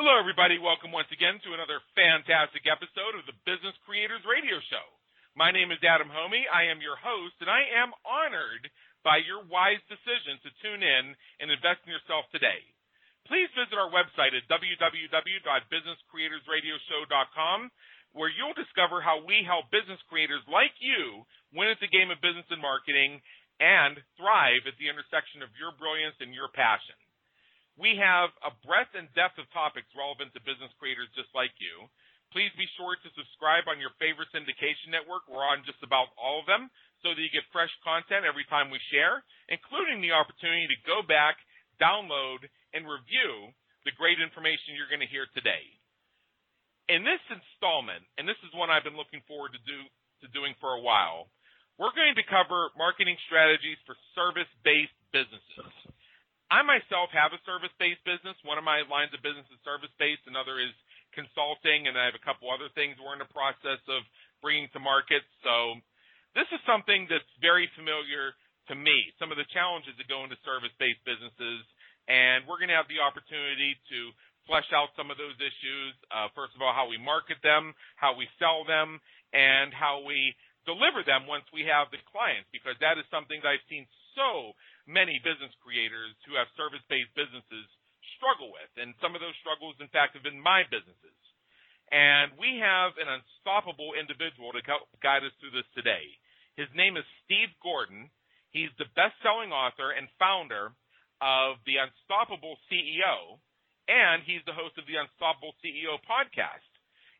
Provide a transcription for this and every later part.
Hello, everybody. Welcome once again to another fantastic episode of the Business Creators Radio Show. My name is Adam Hommey. I am your host, and I am honored by your wise decision to tune in and invest in yourself today. Please visit our website at www.businesscreatorsradioshow.com, where you'll discover how we help business creators like you win at the game of business and marketing and thrive at the intersection of your brilliance and your passion. We have a breadth and depth of topics relevant to business creators just like you. Please be sure to subscribe on your favorite syndication network. We're on just about all of them so that you get fresh content every time we share, including the opportunity to go back, download, and review the great information you're going to hear today. In this installment, and this is one I've been looking forward to do to doing for a while, we're going to cover marketing strategies for service-based businesses. I myself have a service-based business. One of my lines of business is service-based, another is consulting, and I have a couple other things we're in the process of bringing to market. So this is something that's very familiar to me, some of the challenges that go into service-based businesses, and we're going to have the opportunity to flesh out some of those issues. Uh, first of all, how we market them, how we sell them, and how we deliver them once we have the clients, because that is something that I've seen so many business creators who have service based businesses struggle with. And some of those struggles, in fact, have been my businesses. And we have an unstoppable individual to help guide us through this today. His name is Steve Gordon. He's the best selling author and founder of The Unstoppable CEO, and he's the host of the Unstoppable CEO podcast.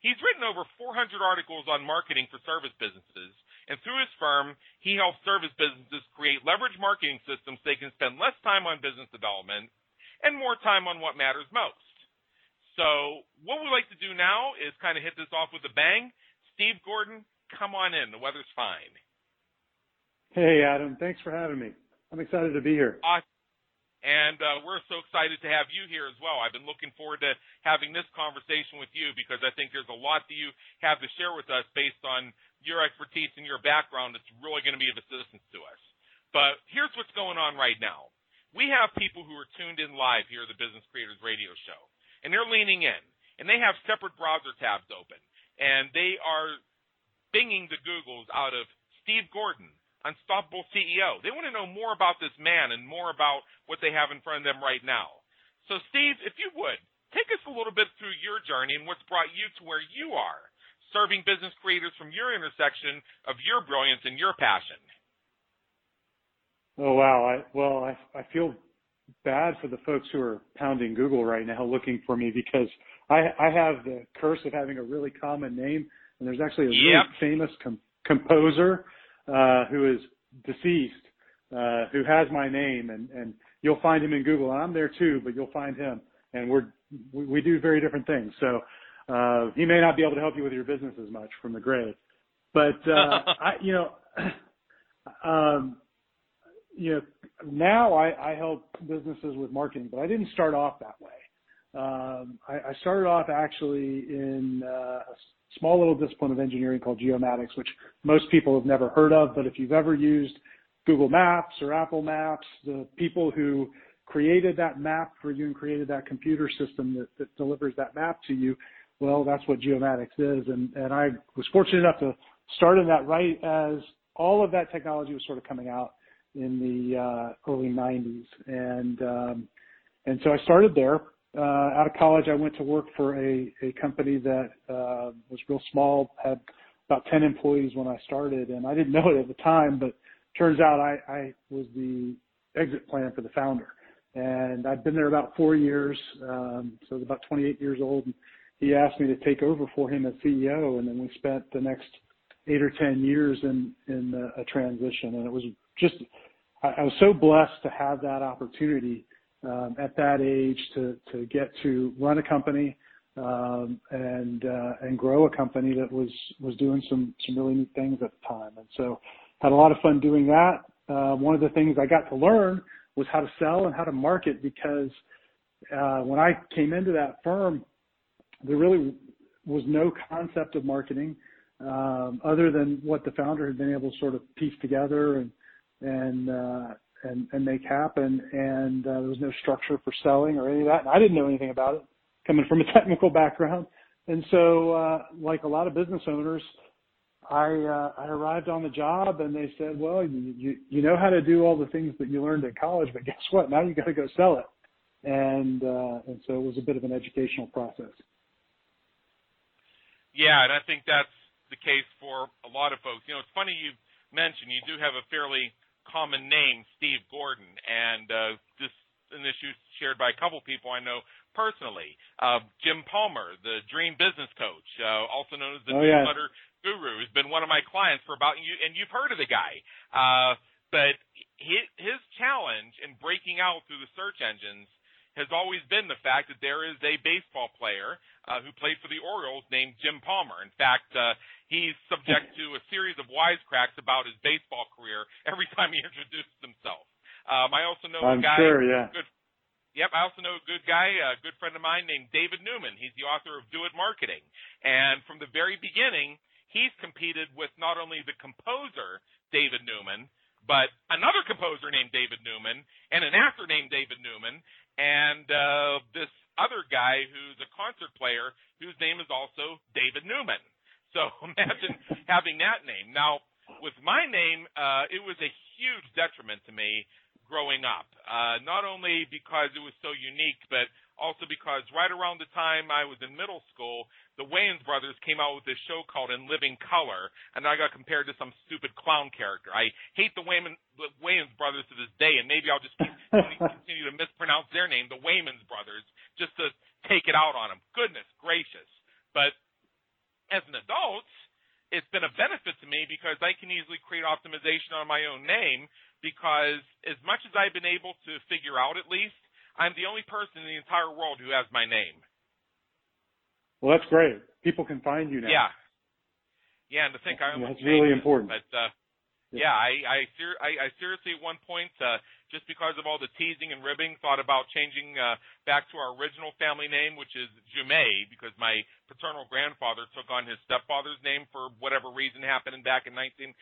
He's written over 400 articles on marketing for service businesses, and through his firm, he helps service businesses create leverage marketing systems so they can spend less time on business development and more time on what matters most. So, what we like to do now is kind of hit this off with a bang. Steve Gordon, come on in. The weather's fine. Hey, Adam. Thanks for having me. I'm excited to be here. Awesome. And uh, we're so excited to have you here as well. I've been looking forward to having this conversation with you because I think there's a lot that you have to share with us based on your expertise and your background that's really going to be of assistance to us. But here's what's going on right now. We have people who are tuned in live here at the Business Creators Radio Show, and they're leaning in, and they have separate browser tabs open, and they are binging the Googles out of Steve Gordon, Unstoppable CEO. They want to know more about this man and more about what they have in front of them right now. So, Steve, if you would, take us a little bit through your journey and what's brought you to where you are, serving business creators from your intersection of your brilliance and your passion. Oh wow! I, well, I, I feel bad for the folks who are pounding Google right now looking for me because I, I have the curse of having a really common name, and there's actually a yep. really famous com- composer uh, who is deceased, uh, who has my name, and, and you'll find him in Google. I'm there too, but you'll find him, and we're we, we do very different things. So uh, he may not be able to help you with your business as much from the grave, but uh, I, you know, um, you know, now I, I help businesses with marketing, but I didn't start off that way. Um, I, I started off actually in uh, a small little discipline of engineering called geomatics, which most people have never heard of. But if you've ever used Google Maps or Apple Maps, the people who created that map for you and created that computer system that, that delivers that map to you, well, that's what geomatics is. And, and I was fortunate enough to start in that right as all of that technology was sort of coming out in the uh, early 90s. And, um, and so I started there uh, out of college, I went to work for a, a company that uh, was real small, had about 10 employees when I started, and I didn't know it at the time, but turns out I, I was the exit plan for the founder. And I'd been there about four years, um, so I was about 28 years old. And he asked me to take over for him as CEO, and then we spent the next eight or 10 years in in a, a transition. And it was just, I, I was so blessed to have that opportunity um, at that age to to get to run a company um, and uh, and grow a company that was was doing some some really neat things at the time. And so had a lot of fun doing that. Uh, one of the things I got to learn was how to sell and how to market because uh, when I came into that firm, there really was no concept of marketing um, other than what the founder had been able to sort of piece together and and uh, and, and make happen. And uh, there was no structure for selling or any of that. And I didn't know anything about it. coming from a technical background. And so, uh, like a lot of business owners, I uh, I arrived on the job and they said, well, you, you you know how to do all the things that you learned in college, but guess what? Now you got to go sell it. And uh, and so it was a bit of an educational process. Yeah, and I think that's the case for a lot of folks. You know, it's funny you mentioned you do have a fairly common name, Steve Gordon, and uh, this an issue shared by a couple people I know personally. Uh, Jim Palmer, the Dream Business Coach, uh, also known as the oh, Newsletter yeah. Guru, has been one of my clients for about you, and you've heard of the guy. Uh, but his, his challenge in breaking out through the search engines has always been the fact that there is a baseball player uh, who played for the Orioles named Jim Palmer. In fact, uh, he's subject to a series of wisecracks about his baseball career every time he introduces himself. Um, I also know I'm a guy. Sure, yeah. Good, Yep, I also know a good guy, a good friend of mine named David Newman. He's the author of Do It Marketing. And from the very beginning, he's competed with not only the composer, David Newman, but another composer named David Newman and an actor named David Newman and uh, this other guy who's a concert player whose name is also David Newman. So imagine having that name. Now, with my name, uh, it was a huge detriment to me growing up. Uh, not only because it was so unique, but also because right around the time I was in middle school, the Wayans brothers came out with this show called In Living Color, and I got compared to some stupid clown character. I hate the Wayman, the Wayans brothers to this day, and maybe I'll just keep, continue to mispronounce their name, the Waymans brothers, just to take it out on them. Goodness gracious! But as an adult, it's been a benefit to me because I can easily create optimization on my own name because as much as I've been able to figure out at least, I'm the only person in the entire world who has my name. Well, that's great. People can find you now. Yeah. Yeah, and to think I almost that's really important. But uh, yeah, I I, ser- I I seriously at one point uh, just because of all the teasing and ribbing thought about changing uh, back to our original family name, which is Jumet, because my paternal grandfather took on his stepfather's name for whatever reason happening back in 1935,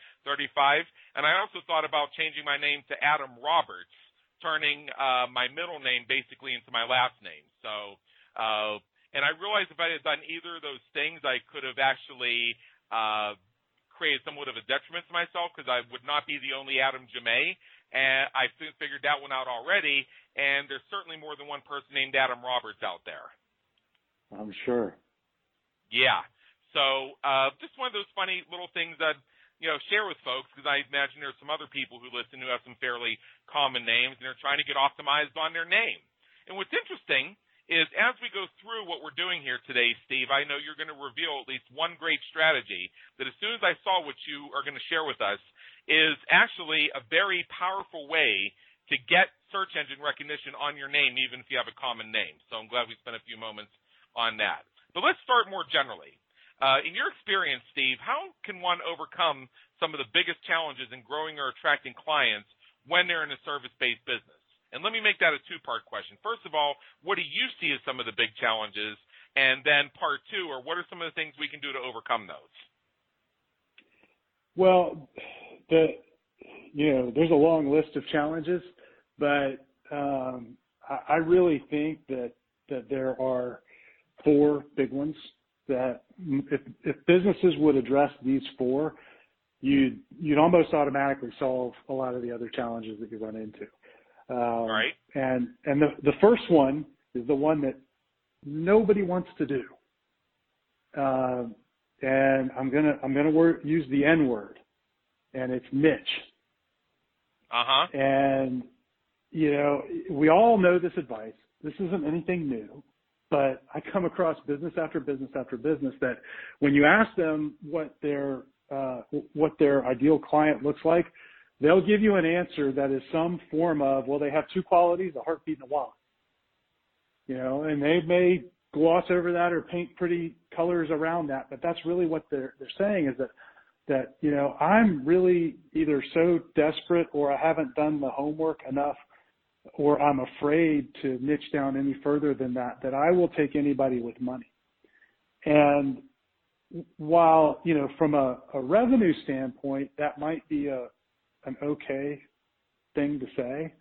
and I also thought about changing my name to Adam Roberts, turning uh, my middle name basically into my last name. So. Uh, and I realized if I had done either of those things, I could have actually uh, created somewhat of a detriment to myself because I would not be the only Adam Jame. And I figured that one out already. And there's certainly more than one person named Adam Roberts out there. I'm sure. Yeah. So uh, just one of those funny little things that you know share with folks because I imagine there's some other people who listen who have some fairly common names and they're trying to get optimized on their name. And what's interesting is as we go through what we're doing here today, Steve, I know you're going to reveal at least one great strategy that as soon as I saw what you are going to share with us is actually a very powerful way to get search engine recognition on your name, even if you have a common name. So I'm glad we spent a few moments on that. But let's start more generally. Uh, in your experience, Steve, how can one overcome some of the biggest challenges in growing or attracting clients when they're in a service-based business? And let me make that a two part question. First of all, what do you see as some of the big challenges? And then part two, or what are some of the things we can do to overcome those? Well, the you know, there's a long list of challenges, but um, I, I really think that that there are four big ones that if, if businesses would address these four, you'd you'd almost automatically solve a lot of the other challenges that you run into. Um, right. And and the the first one is the one that nobody wants to do. Uh, and I'm gonna I'm gonna word, use the N word, and it's niche. Uh huh. And you know we all know this advice. This isn't anything new, but I come across business after business after business that when you ask them what their uh, what their ideal client looks like, they'll give you an answer that is some form of, well, they have two qualities, a heartbeat and a wallet. You know, and they may gloss over that or paint pretty colors around that, but that's really what they're they're saying is that that you know I'm really either so desperate or I haven't done the homework enough or I'm afraid to niche down any further than that that I will take anybody with money. And while you know from a, a revenue standpoint that might be a an okay thing to say.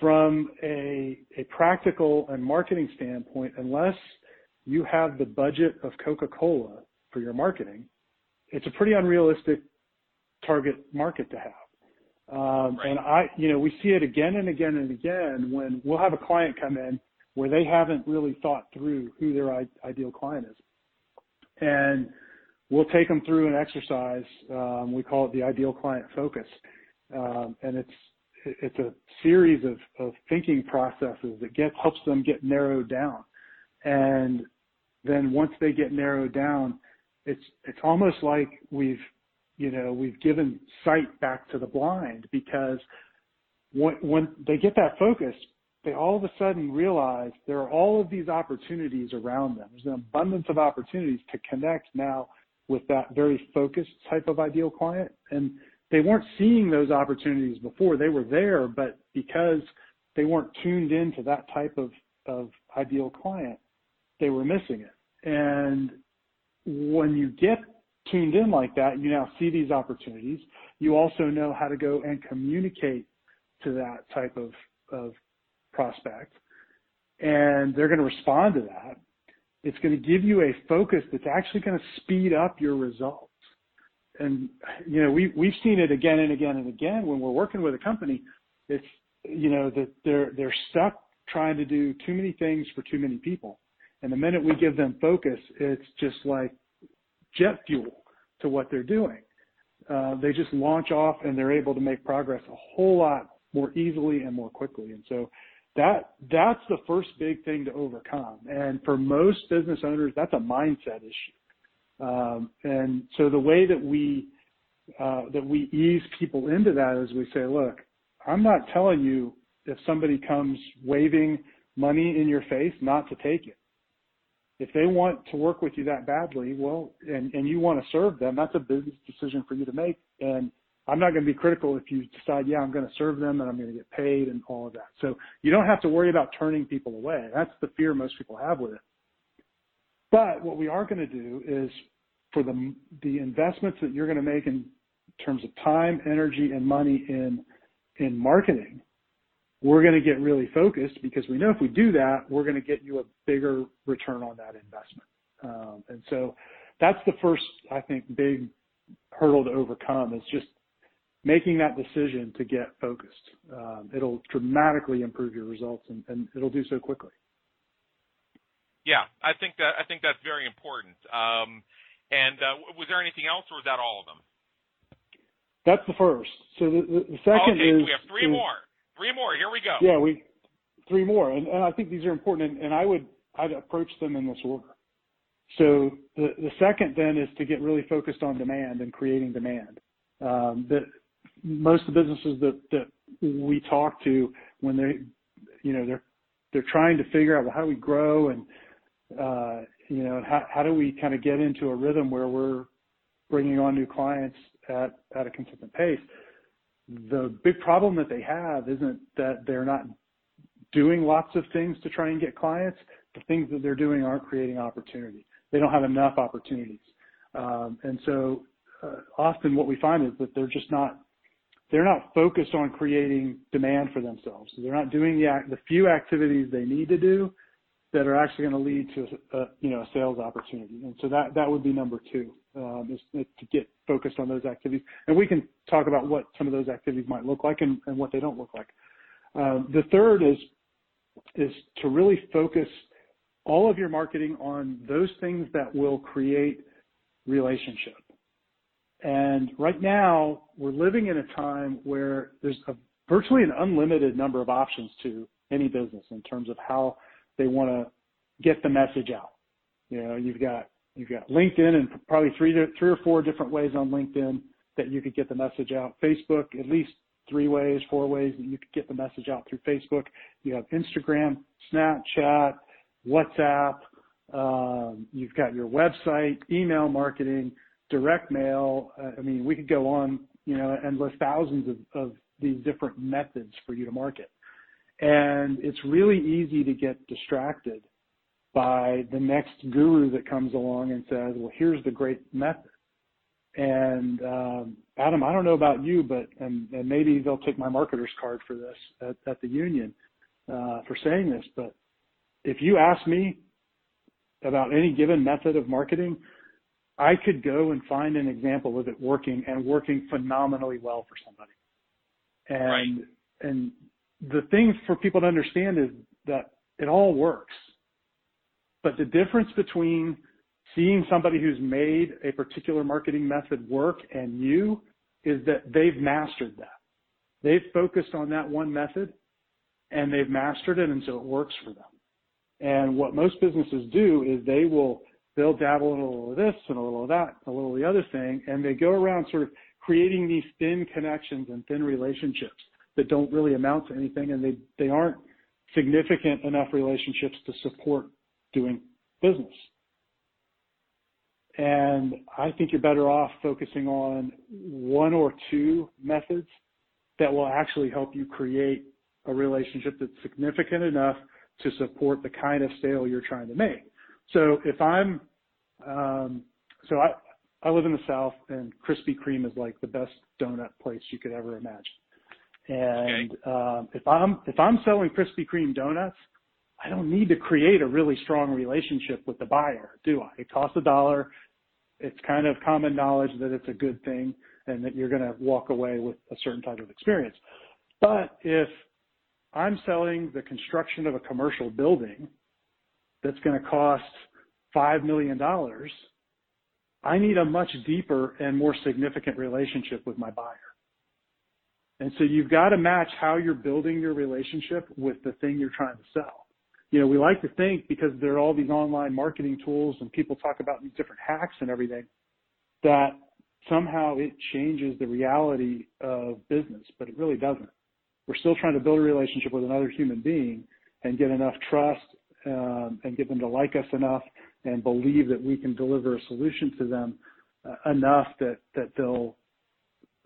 from a, a practical and marketing standpoint, unless you have the budget of Coca-Cola for your marketing, it's a pretty unrealistic target market to have. Um, right. And I, you know, we see it again and again and again when we'll have a client come in where they haven't really thought through who their I- ideal client is. And we'll take them through an exercise. Um, we call it the ideal client focus. Um, and it's, it's a series of, of thinking processes that gets, helps them get narrowed down. And then once they get narrowed down, it's, it's almost like we've, you know, we've given sight back to the blind because when, when they get that focus, they all of a sudden realize there are all of these opportunities around them. There's an abundance of opportunities to connect now with that very focused type of ideal client. And they weren't seeing those opportunities before. They were there, but because they weren't tuned into that type of, of ideal client, they were missing it. And when you get tuned in like that, you now see these opportunities. You also know how to go and communicate to that type of, of prospect. And they're going to respond to that. It's going to give you a focus that's actually going to speed up your results. And, you know, we, we've seen it again and again and again when we're working with a company. It's, you know, that they're, they're stuck trying to do too many things for too many people. And the minute we give them focus, it's just like jet fuel to what they're doing. Uh, they just launch off and they're able to make progress a whole lot more easily and more quickly. And so that that's the first big thing to overcome. And for most business owners, that's a mindset issue. Um, and so the way that we uh, that we ease people into that is we say, look, I'm not telling you if somebody comes waving money in your face not to take it if they want to work with you that badly, well, and, and you want to serve them, that's a business decision for you to make. And I'm not going to be critical if you decide, yeah, I'm going to serve them and I'm going to get paid and all of that. So you don't have to worry about turning people away. That's the fear most people have with it. But what we are going to do is for the, the investments that you're going to make in terms of time, energy, and money in, in marketing, we're going to get really focused because we know if we do that, we're going to get you a bigger return on that investment. Um, and so that's the first, I think, big hurdle to overcome is just making that decision to get focused. Um, it'll dramatically improve your results and, and, it'll do so quickly. Yeah, I think that I think that's very important. Um, and uh, was there anything else, or was that all of them? That's the first. So the, the, second okay, is we have three is, more. Three more. Here we go. Yeah, we three more, and, and I think these are important, and, and I would I'd approach them in this order. So the the second then is to get really focused on demand and creating demand. Um, that most of the businesses that that we talk to when they you know they're they're trying to figure out well how do we grow and uh, you know how how do we kind of get into a rhythm where we're bringing on new clients at at a consistent pace the big problem that they have isn't that they're not doing lots of things to try and get clients. The things that they're doing aren't creating opportunity. They don't have enough opportunities. Um, and so uh, often what we find is that they're just not they're not focused on creating demand for themselves. So they're not doing the the few activities they need to do that are actually going to lead to a, you know a sales opportunity. And so that that would be number two um, is, is to get focused on those activities. And we can talk about what some of those activities might look like and, and what they don't look like. Um, the third is is to really focus all of your marketing on those things that will create relationship. And right now, we're living in a time where there's a, virtually an unlimited number of options to any business in terms of how they want to get the message out. You know, you've got you've got LinkedIn and probably three to, three or four different ways on LinkedIn that you could get the message out. Facebook, at least three ways, four ways that you could get the message out through Facebook. You have Instagram, Snapchat, WhatsApp. Um, you've got your website, email marketing, direct mail. Uh, I mean, we could go on, you know, and list thousands of, of these different methods for you to market. And it's really easy to get distracted by the next guru that comes along and says, well, here's the great method. And um, Adam, I don't know about you, but and, and maybe they'll take my marketer's card for this at, at the union uh, for saying this. But if you ask me about any given method of marketing, I could go and find an example of it working and working phenomenally well for somebody. And right. and the thing for people to understand is that it all works. But the difference between seeing somebody who's made a particular marketing method work and you is that they've mastered that. They've focused on that one method and they've mastered it and so it works for them. And what most businesses do is they will they'll dabble in a little of this and a little of that, a little of the other thing, and they go around sort of creating these thin connections and thin relationships that don't really amount to anything and they, they aren't significant enough relationships to support doing business. And I think you're better off focusing on one or two methods that will actually help you create a relationship that's significant enough to support the kind of sale you're trying to make. So if I'm, um, so I, I live in the South and Krispy Kreme is like the best donut place you could ever imagine. And okay. um, if I'm if I'm selling Krispy Kreme donuts, I don't need to create a really strong relationship with the buyer, do I? It costs a dollar. It's kind of common knowledge that it's a good thing and that you're going to walk away with a certain type of experience. But if I'm selling the construction of a commercial building that's going to cost $5 million, I need a much deeper and more significant relationship with my buyer. And so you've got to match how you're building your relationship with the thing you're trying to sell. You know, we like to think because there are all these online marketing tools and people talk about these different hacks and everything that somehow it changes the reality of business, but it really doesn't we're still trying to build a relationship with another human being and get enough trust um, and get them to like us enough and believe that we can deliver a solution to them uh, enough that that they'll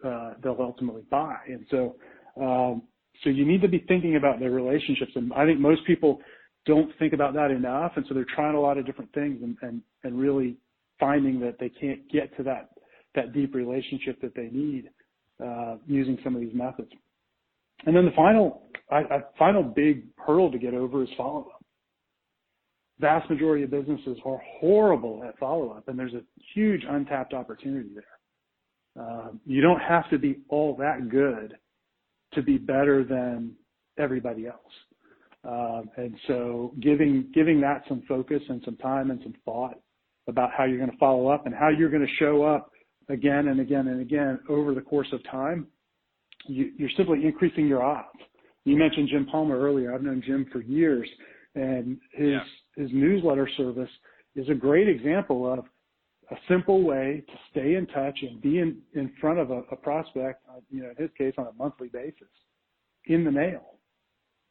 uh, they'll ultimately buy. And so um, so you need to be thinking about their relationships. And I think most people don't think about that enough, and so they're trying a lot of different things and and, and really finding that they can't get to that that deep relationship that they need uh, using some of these methods. And then the final, I, I, final big hurdle to get over is follow up. Vast majority of businesses are horrible at follow up, and there's a huge untapped opportunity there. Uh, you don't have to be all that good to be better than everybody else. Um, and so giving giving that some focus and some time and some thought about how you're going to follow up and how you're going to show up again and again and again over the course of time you, you're simply increasing your odds. You mentioned Jim Palmer earlier. I've known Jim for years, and his yeah. his newsletter service is a great example of a simple way to stay in touch and be in, in front of a, a prospect, uh, you know, in his case on a monthly basis, in the mail.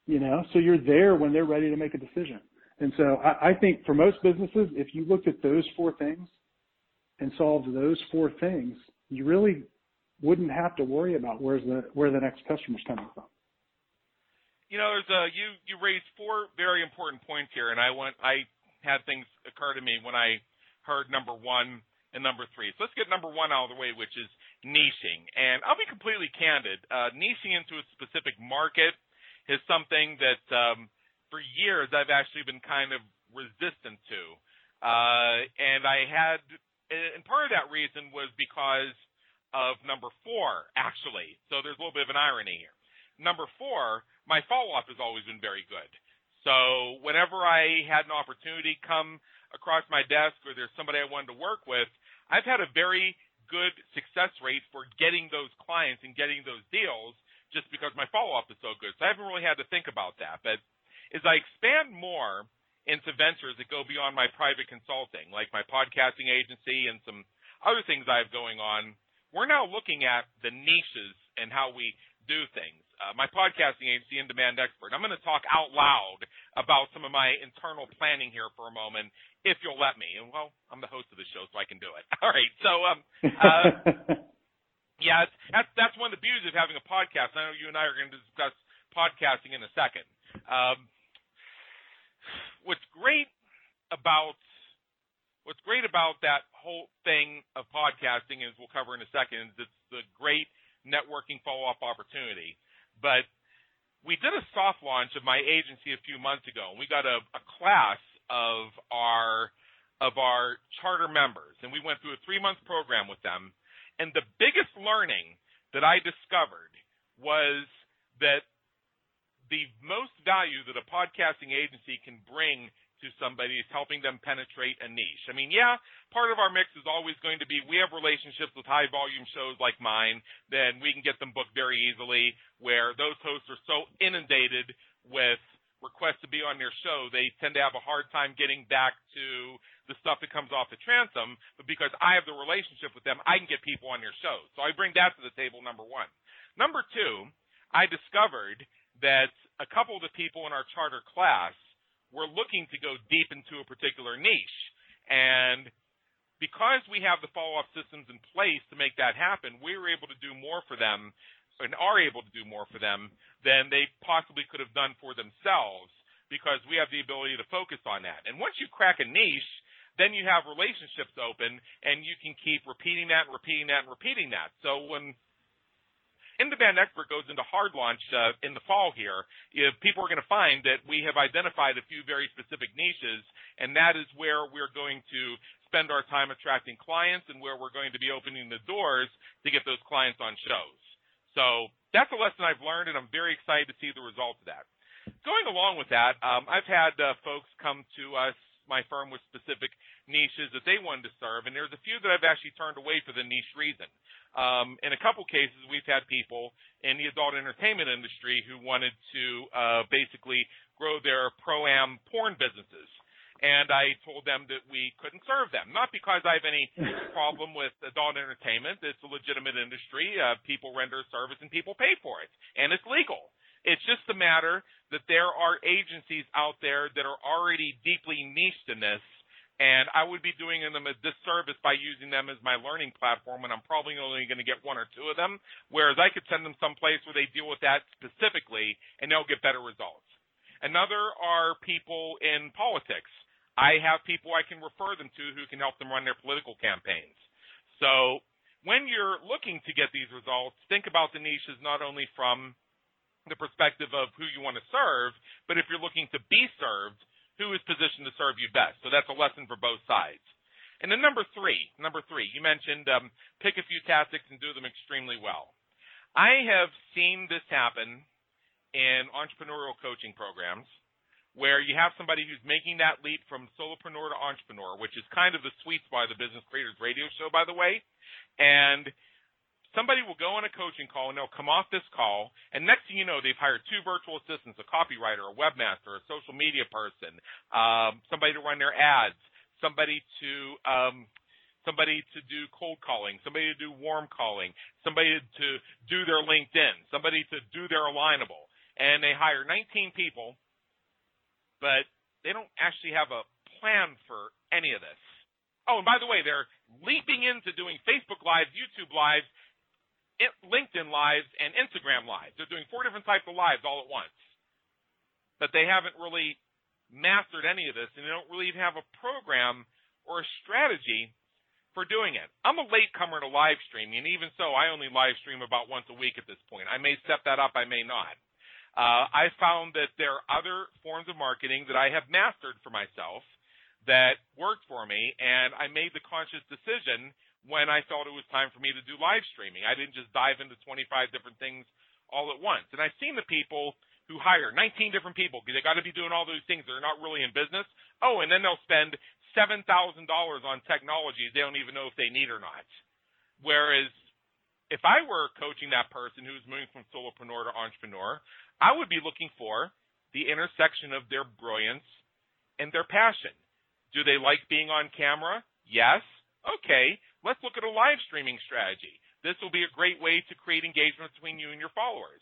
You know, so you're there when they're ready to make a decision. And so I, I think for most businesses, if you looked at those four things and solved those four things, you really wouldn't have to worry about where's the where the next customer's coming from. You know, there's a you you raised four very important points here, and I want I had things occur to me when I heard number one and number three. So let's get number one out of the way, which is niching. And I'll be completely candid. Uh, niching into a specific market is something that um, for years I've actually been kind of resistant to. Uh, and I had, and part of that reason was because of number four, actually. So there's a little bit of an irony here. Number four, my follow up has always been very good. So whenever I had an opportunity come across my desk or there's somebody I wanted to work with, I've had a very good success rate for getting those clients and getting those deals just because my follow up is so good. So I haven't really had to think about that. But as I expand more into ventures that go beyond my private consulting, like my podcasting agency and some other things I have going on, we're now looking at the niches and how we do things. Uh, my podcasting agency, In Demand Expert. I'm going to talk out loud about some of my internal planning here for a moment, if you'll let me. And well, I'm the host of the show, so I can do it. All right. So, um, uh, yeah, that's that's one of the beauties of having a podcast. I know you and I are going to discuss podcasting in a second. Um, what's great about what's great about that whole thing of podcasting is we'll cover in a second. Is it's the great networking follow-up opportunity. But we did a soft launch of my agency a few months ago, and we got a, a class of our of our charter members, and we went through a three-month program with them. And the biggest learning that I discovered was that the most value that a podcasting agency can bring to somebody is helping them penetrate a niche. I mean, yeah, part of our mix is always going to be we have relationships with high volume shows like mine, then we can get them booked very easily where those hosts are so inundated with requests to be on their show, they tend to have a hard time getting back to the stuff that comes off the transom. But because I have the relationship with them, I can get people on their shows. So I bring that to the table, number one. Number two, I discovered that a couple of the people in our charter class were looking to go deep into a particular niche. And because we have the follow up systems in place to make that happen, we were able to do more for them and are able to do more for them than they possibly could have done for themselves because we have the ability to focus on that. And once you crack a niche, then you have relationships open and you can keep repeating that and repeating that and repeating that. So when in-demand expert goes into hard launch uh, in the fall here, If people are going to find that we have identified a few very specific niches, and that is where we're going to spend our time attracting clients and where we're going to be opening the doors to get those clients on shows. So that's a lesson I've learned, and I'm very excited to see the results of that. Going along with that, um, I've had uh, folks come to us, my firm, with specific niches that they wanted to serve, and there's a few that I've actually turned away for the niche reason. Um, in a couple cases, we've had people in the adult entertainment industry who wanted to uh, basically grow their pro-am porn businesses. And I told them that we couldn't serve them. Not because I have any problem with adult entertainment. It's a legitimate industry. Uh, people render a service and people pay for it. And it's legal. It's just a matter that there are agencies out there that are already deeply niched in this and I would be doing them a disservice by using them as my learning platform when I'm probably only going to get one or two of them. Whereas I could send them someplace where they deal with that specifically and they'll get better results. Another are people in politics. I have people I can refer them to who can help them run their political campaigns. So when you're looking to get these results, think about the niches not only from the perspective of who you want to serve, but if you're looking to be served, who is positioned to serve you best. So that's a lesson for both sides. And then number three, number three, you mentioned um, pick a few tactics and do them extremely well. I have seen this happen in entrepreneurial coaching programs where you have somebody who's making that leap from solopreneur to entrepreneur, which is kind of the sweet spot of the Business Creators Radio Show, by the way. And somebody will go on a coaching call and they'll come off this call and next thing you know they've hired two virtual assistants a copywriter a webmaster a social media person um, somebody to run their ads somebody to um, somebody to do cold calling somebody to do warm calling somebody to do their linkedin somebody to do their alignable. And they hire 19 people but they don't actually have a plan for any of this. Oh and by the way they're leaping into doing facebook lives youtube lives LinkedIn lives and Instagram lives. They're doing four different types of lives all at once. But they haven't really mastered any of this and they don't really have a program or a strategy for doing it. I'm a late comer to live streaming, and even so, I only live stream about once a week at this point. I may step that up, I may not. Uh, I found that there are other forms of marketing that I have mastered for myself that worked for me, and I made the conscious decision when I felt it was time for me to do live streaming. I didn't just dive into 25 different things all at once. And I've seen the people who hire 19 different people because they got to be doing all those things. They're not really in business. Oh, and then they'll spend $7,000 on technology they don't even know if they need or not. Whereas if I were coaching that person who's moving from solopreneur to entrepreneur, I would be looking for the intersection of their brilliance and their passion. Do they like being on camera? Yes. Okay. Let's look at a live streaming strategy. This will be a great way to create engagement between you and your followers.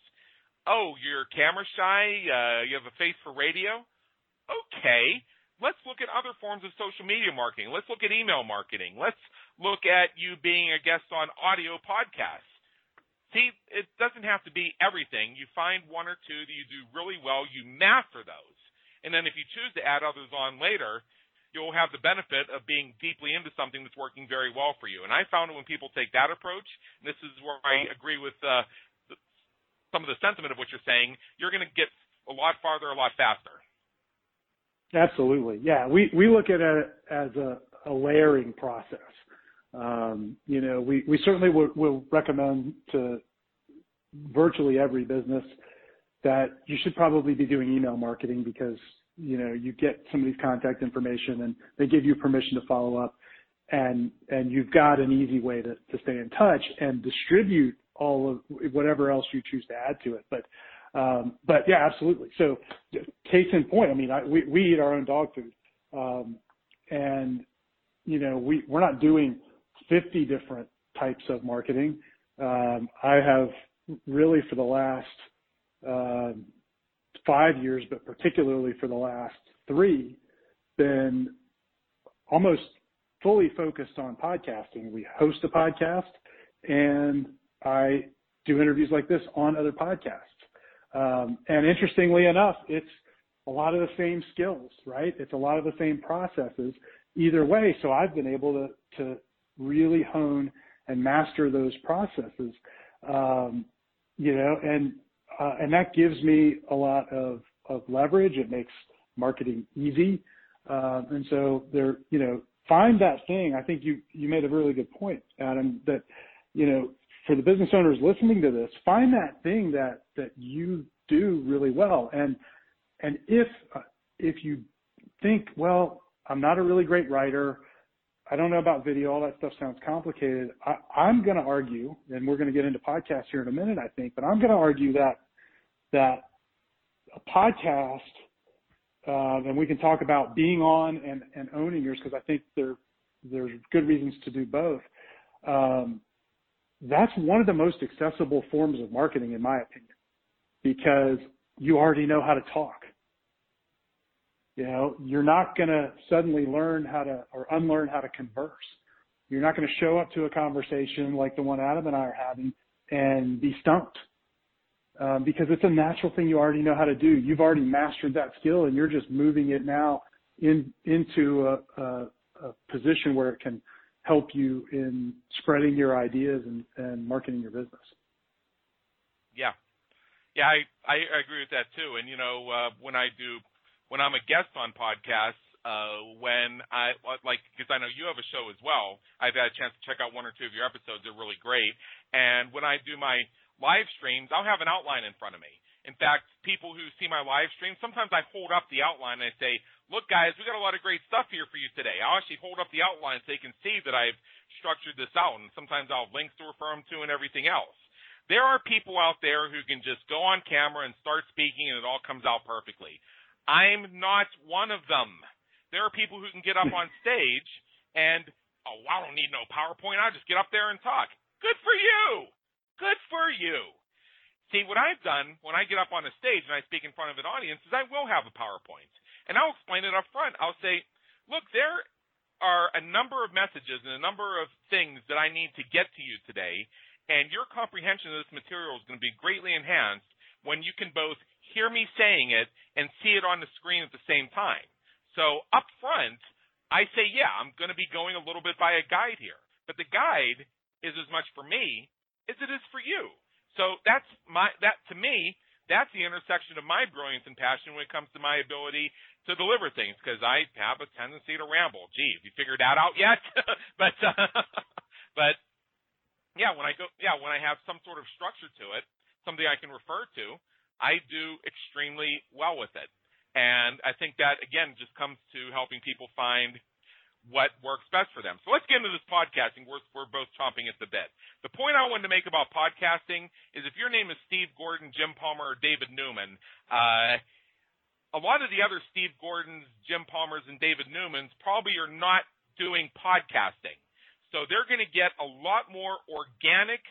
Oh, you're camera shy, uh, you have a face for radio? Okay. Let's look at other forms of social media marketing. Let's look at email marketing. Let's look at you being a guest on audio podcasts. See, it doesn't have to be everything. You find one or two that you do really well, you master those. And then if you choose to add others on later, you'll have the benefit of being deeply into something that's working very well for you. And I found when people take that approach, and this is where I agree with uh, some of the sentiment of what you're saying, you're going to get a lot farther, a lot faster. Absolutely, yeah. We we look at it as a, a layering process. Um, you know, we we certainly will, will recommend to virtually every business that you should probably be doing email marketing because you know you get somebody's contact information and they give you permission to follow up and and you've got an easy way to, to stay in touch and distribute all of whatever else you choose to add to it. But um, but yeah absolutely. So case in point i mean I, we we eat our own dog food um, and you know we we're not doing 50 different types of marketing. Um, i have really for the last uh, five years, but particularly for the last three, been almost fully focused on podcasting. We host a podcast and I do interviews like this on other podcasts. Um, and interestingly enough, it's a lot of the same skills, right? It's a lot of the same processes either way. So I've been able to, to really hone and master those processes. Um, you know, and uh, and that gives me a lot of, of leverage. It makes marketing easy. Uh, and so there, you know, find that thing. I think you, you made a really good point, Adam, that, you know, for the business owners listening to this, find that thing that, that you do really well. And, and if, uh, if you think, well, I'm not a really great writer, I don't know about video. All that stuff sounds complicated. I, I'm going to argue, and we're going to get into podcasts here in a minute, I think, but I'm going to argue that that a podcast, uh, and we can talk about being on and, and owning yours because I think there there's good reasons to do both. Um, that's one of the most accessible forms of marketing, in my opinion, because you already know how to talk. You know, you're not going to suddenly learn how to or unlearn how to converse. You're not going to show up to a conversation like the one Adam and I are having and be stumped um, because it's a natural thing you already know how to do. You've already mastered that skill, and you're just moving it now in into a, a, a position where it can help you in spreading your ideas and, and marketing your business. Yeah, yeah, I, I agree with that too. And you know, uh, when I do, when I'm a guest on podcasts, uh, when I like, because I know you have a show as well. I've had a chance to check out one or two of your episodes; they're really great. And when I do my live streams, I'll have an outline in front of me. In fact, people who see my live stream, sometimes I hold up the outline and I say, look guys, we got a lot of great stuff here for you today. I'll actually hold up the outline so they can see that I've structured this out and sometimes I'll have links to refer them to and everything else. There are people out there who can just go on camera and start speaking and it all comes out perfectly. I'm not one of them. There are people who can get up on stage and, oh, I don't need no PowerPoint. I'll just get up there and talk. Good for you. Good for you. See, what I've done when I get up on a stage and I speak in front of an audience is I will have a PowerPoint. And I'll explain it up front. I'll say, look, there are a number of messages and a number of things that I need to get to you today. And your comprehension of this material is going to be greatly enhanced when you can both hear me saying it and see it on the screen at the same time. So up front, I say, yeah, I'm going to be going a little bit by a guide here. But the guide is as much for me as it is for you. So that's my that to me that's the intersection of my brilliance and passion when it comes to my ability to deliver things because I have a tendency to ramble. Gee, have you figured that out yet? but uh, but yeah, when I go yeah when I have some sort of structure to it, something I can refer to, I do extremely well with it. And I think that again just comes to helping people find what works best for them. So let's get into this podcasting. We're, we're both chomping at the bit. The point I wanted to make about podcasting is if your name is Steve Gordon, Jim Palmer, or David Newman, uh, a lot of the other Steve Gordons, Jim Palmers, and David Newmans probably are not doing podcasting. So they're going to get a lot more organic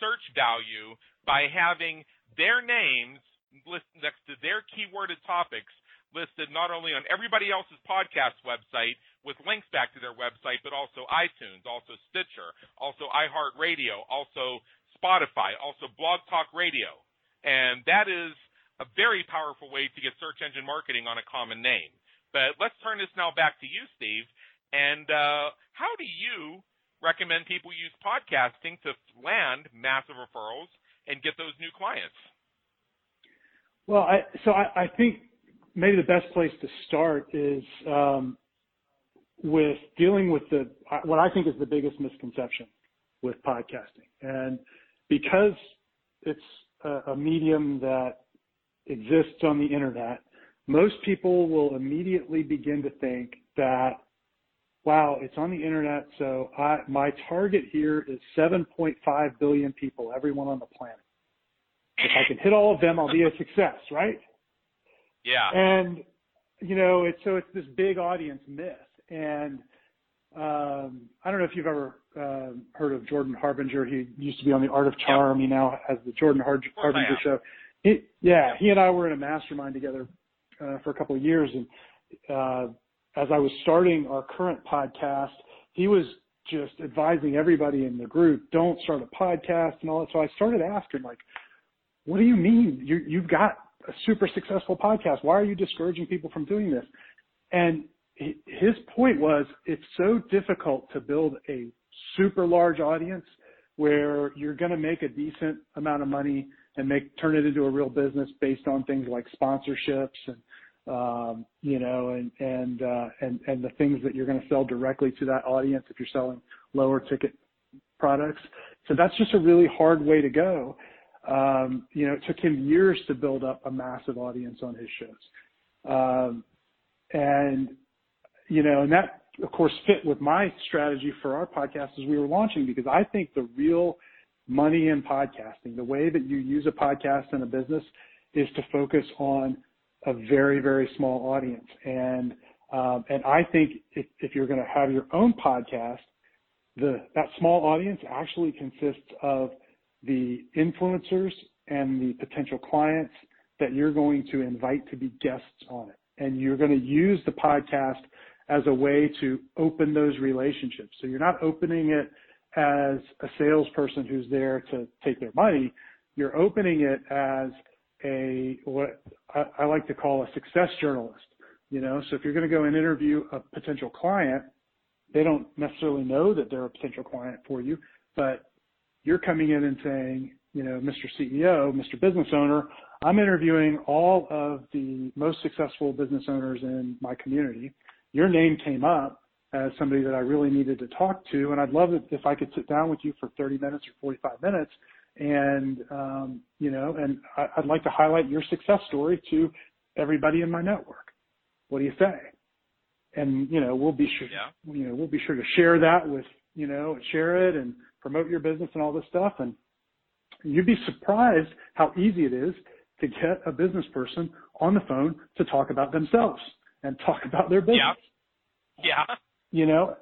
search value by having their names listed next to their keyworded topics listed not only on everybody else's podcast website with links back to their website, but also iTunes, also Stitcher, also iHeartRadio, also Spotify, also Blog Talk Radio. And that is a very powerful way to get search engine marketing on a common name. But let's turn this now back to you, Steve. And uh, how do you recommend people use podcasting to land massive referrals and get those new clients? Well, I, so I, I think maybe the best place to start is um, with dealing with the what I think is the biggest misconception with podcasting, and because it's a, a medium that exists on the internet, most people will immediately begin to think that, wow, it's on the internet, so I, my target here is 7.5 billion people, everyone on the planet. If I can hit all of them, I'll be a success, right? Yeah. And you know, it's so it's this big audience myth, and um, I don't know if you've ever uh, heard of Jordan Harbinger. He used to be on the Art of Charm. Yep. He now has the Jordan Har- Harbinger show. He, yeah, he and I were in a mastermind together uh, for a couple of years, and uh, as I was starting our current podcast, he was just advising everybody in the group, don't start a podcast and all that. So I started asking, like, what do you mean? You, you've got a super successful podcast. Why are you discouraging people from doing this? And his point was it's so difficult to build a super large audience where you're going to make a decent amount of money and make turn it into a real business based on things like sponsorships and um, you know and and uh, and and the things that you're going to sell directly to that audience if you're selling lower ticket products. So that's just a really hard way to go. Um, you know, it took him years to build up a massive audience on his shows. Um, and, you know, and that of course fit with my strategy for our podcast as we were launching because I think the real money in podcasting, the way that you use a podcast in a business is to focus on a very, very small audience. And, um, and I think if, if you're going to have your own podcast, the, that small audience actually consists of the influencers and the potential clients that you're going to invite to be guests on it. And you're going to use the podcast as a way to open those relationships. So you're not opening it as a salesperson who's there to take their money. You're opening it as a, what I, like to call a success journalist. You know, so if you're going to go and interview a potential client, they don't necessarily know that they're a potential client for you, but you're coming in and saying, you know, Mr. CEO, Mr. Business Owner, I'm interviewing all of the most successful business owners in my community. Your name came up as somebody that I really needed to talk to, and I'd love it if I could sit down with you for 30 minutes or 45 minutes, and um, you know, and I, I'd like to highlight your success story to everybody in my network. What do you say? And you know, we'll be sure, yeah. you know, we'll be sure to share that with you know, share it and promote your business and all this stuff. And you'd be surprised how easy it is to get a business person on the phone to talk about themselves and talk about their business. Yeah. Yeah. You know,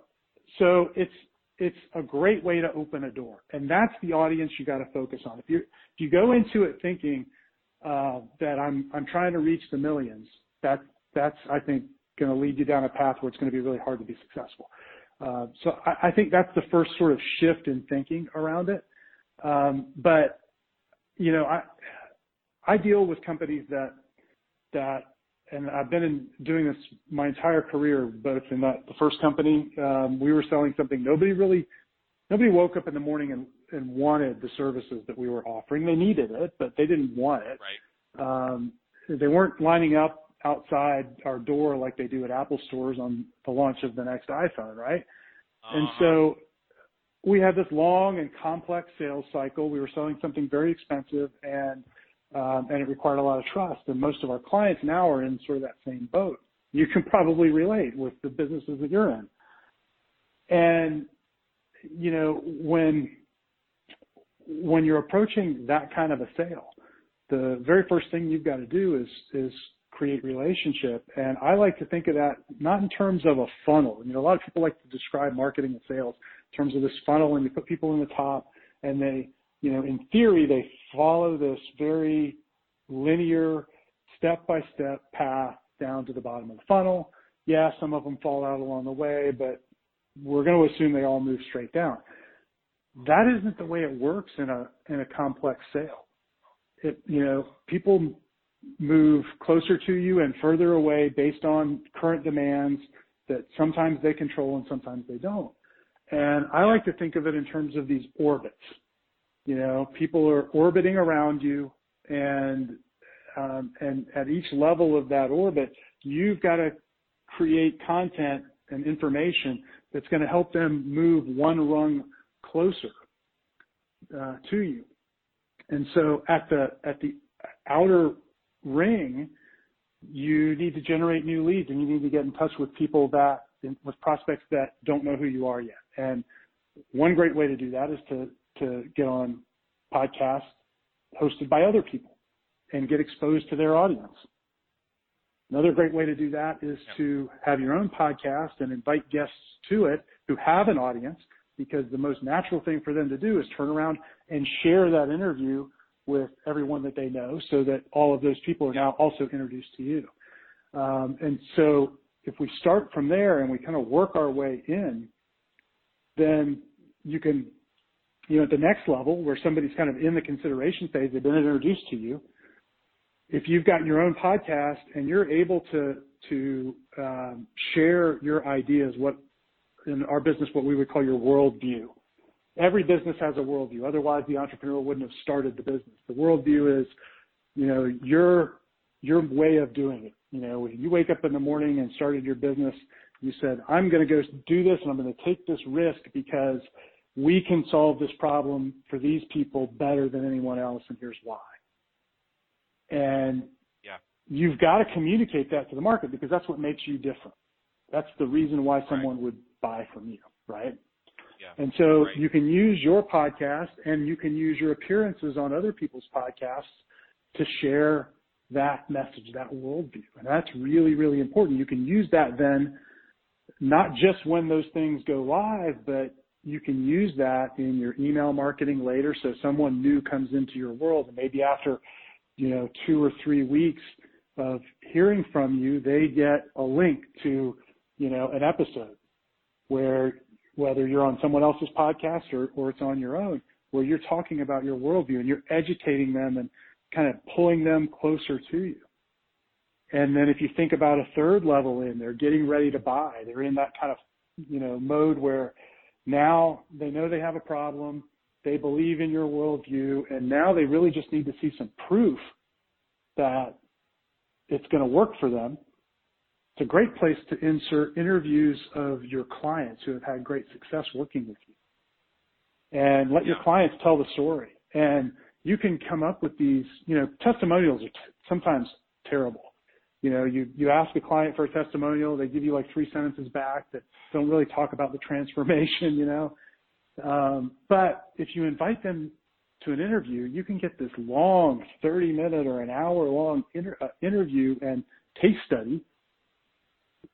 so it's it's a great way to open a door, and that's the audience you got to focus on. If you if you go into it thinking uh, that I'm I'm trying to reach the millions, that that's I think going to lead you down a path where it's going to be really hard to be successful. Uh, so I, I, think that's the first sort of shift in thinking around it. Um, but you know, I I deal with companies that that, and I've been in doing this my entire career. Both in that the first company, um, we were selling something nobody really nobody woke up in the morning and, and wanted the services that we were offering. They needed it, but they didn't want it. Right. Um, they weren't lining up outside our door like they do at Apple stores on the launch of the next iPhone, right? Uh-huh. And so we had this long and complex sales cycle. We were selling something very expensive and um, and it required a lot of trust. And most of our clients now are in sort of that same boat. You can probably relate with the businesses that you're in. And you know when when you're approaching that kind of a sale, the very first thing you've got to do is is create relationship. And I like to think of that not in terms of a funnel. You know, a lot of people like to describe marketing and sales in terms of this funnel and you put people in the top and they, you know, in theory, they follow this very linear step by step path down to the bottom of the funnel. Yeah, some of them fall out along the way, but we're going to assume they all move straight down. That isn't the way it works in a in a complex sale. It you know people move closer to you and further away based on current demands that sometimes they control and sometimes they don't. And I like to think of it in terms of these orbits. You know, people are orbiting around you and um, and at each level of that orbit, you've got to create content and information that's going to help them move one rung closer uh, to you. And so at the at the outer ring, you need to generate new leads and you need to get in touch with people that with prospects that don't know who you are yet. And one great way to do that is to to get on podcasts hosted by other people and get exposed to their audience. Another great way to do that is yeah. to have your own podcast and invite guests to it who have an audience because the most natural thing for them to do is turn around and share that interview with everyone that they know so that all of those people are now also introduced to you. Um, and so if we start from there and we kind of work our way in, then you can, you know, at the next level where somebody's kind of in the consideration phase, they've been introduced to you, if you've got your own podcast and you're able to to um, share your ideas, what in our business what we would call your worldview. Every business has a worldview. Otherwise, the entrepreneur wouldn't have started the business. The worldview is, you know, your your way of doing it. You know, when you wake up in the morning and started your business, you said, "I'm going to go do this, and I'm going to take this risk because we can solve this problem for these people better than anyone else, and here's why." And yeah. you've got to communicate that to the market because that's what makes you different. That's the reason why someone right. would buy from you, right? Yeah. And so right. you can use your podcast and you can use your appearances on other people's podcasts to share that message, that worldview. And that's really, really important. You can use that then, not just when those things go live, but you can use that in your email marketing later. So someone new comes into your world and maybe after you know, two or three weeks of hearing from you, they get a link to, you know, an episode where whether you're on someone else's podcast or, or it's on your own, where you're talking about your worldview and you're educating them and kind of pulling them closer to you. And then if you think about a third level in, they're getting ready to buy. They're in that kind of, you know, mode where now they know they have a problem they believe in your worldview, and now they really just need to see some proof that it's going to work for them. It's a great place to insert interviews of your clients who have had great success working with you. And let your clients tell the story. And you can come up with these, you know, testimonials are t- sometimes terrible. You know, you, you ask a client for a testimonial, they give you like three sentences back that don't really talk about the transformation, you know. Um, but if you invite them to an interview, you can get this long 30 minute or an hour long inter- uh, interview and case study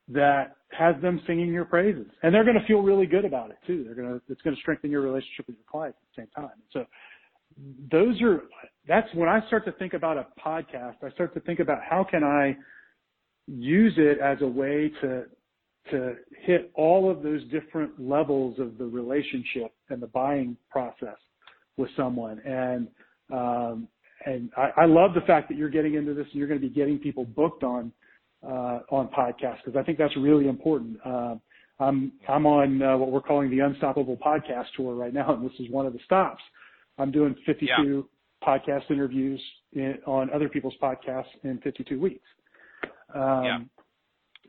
that has them singing your praises. And they're going to feel really good about it too. They're going to, it's going to strengthen your relationship with your client at the same time. So those are, that's when I start to think about a podcast, I start to think about how can I use it as a way to, to hit all of those different levels of the relationship and the buying process with someone. And um, and I, I love the fact that you're getting into this and you're going to be getting people booked on uh, on podcasts because I think that's really important. Uh, I'm I'm on uh, what we're calling the Unstoppable Podcast Tour right now, and this is one of the stops. I'm doing 52 yeah. podcast interviews in, on other people's podcasts in 52 weeks. Um, yeah.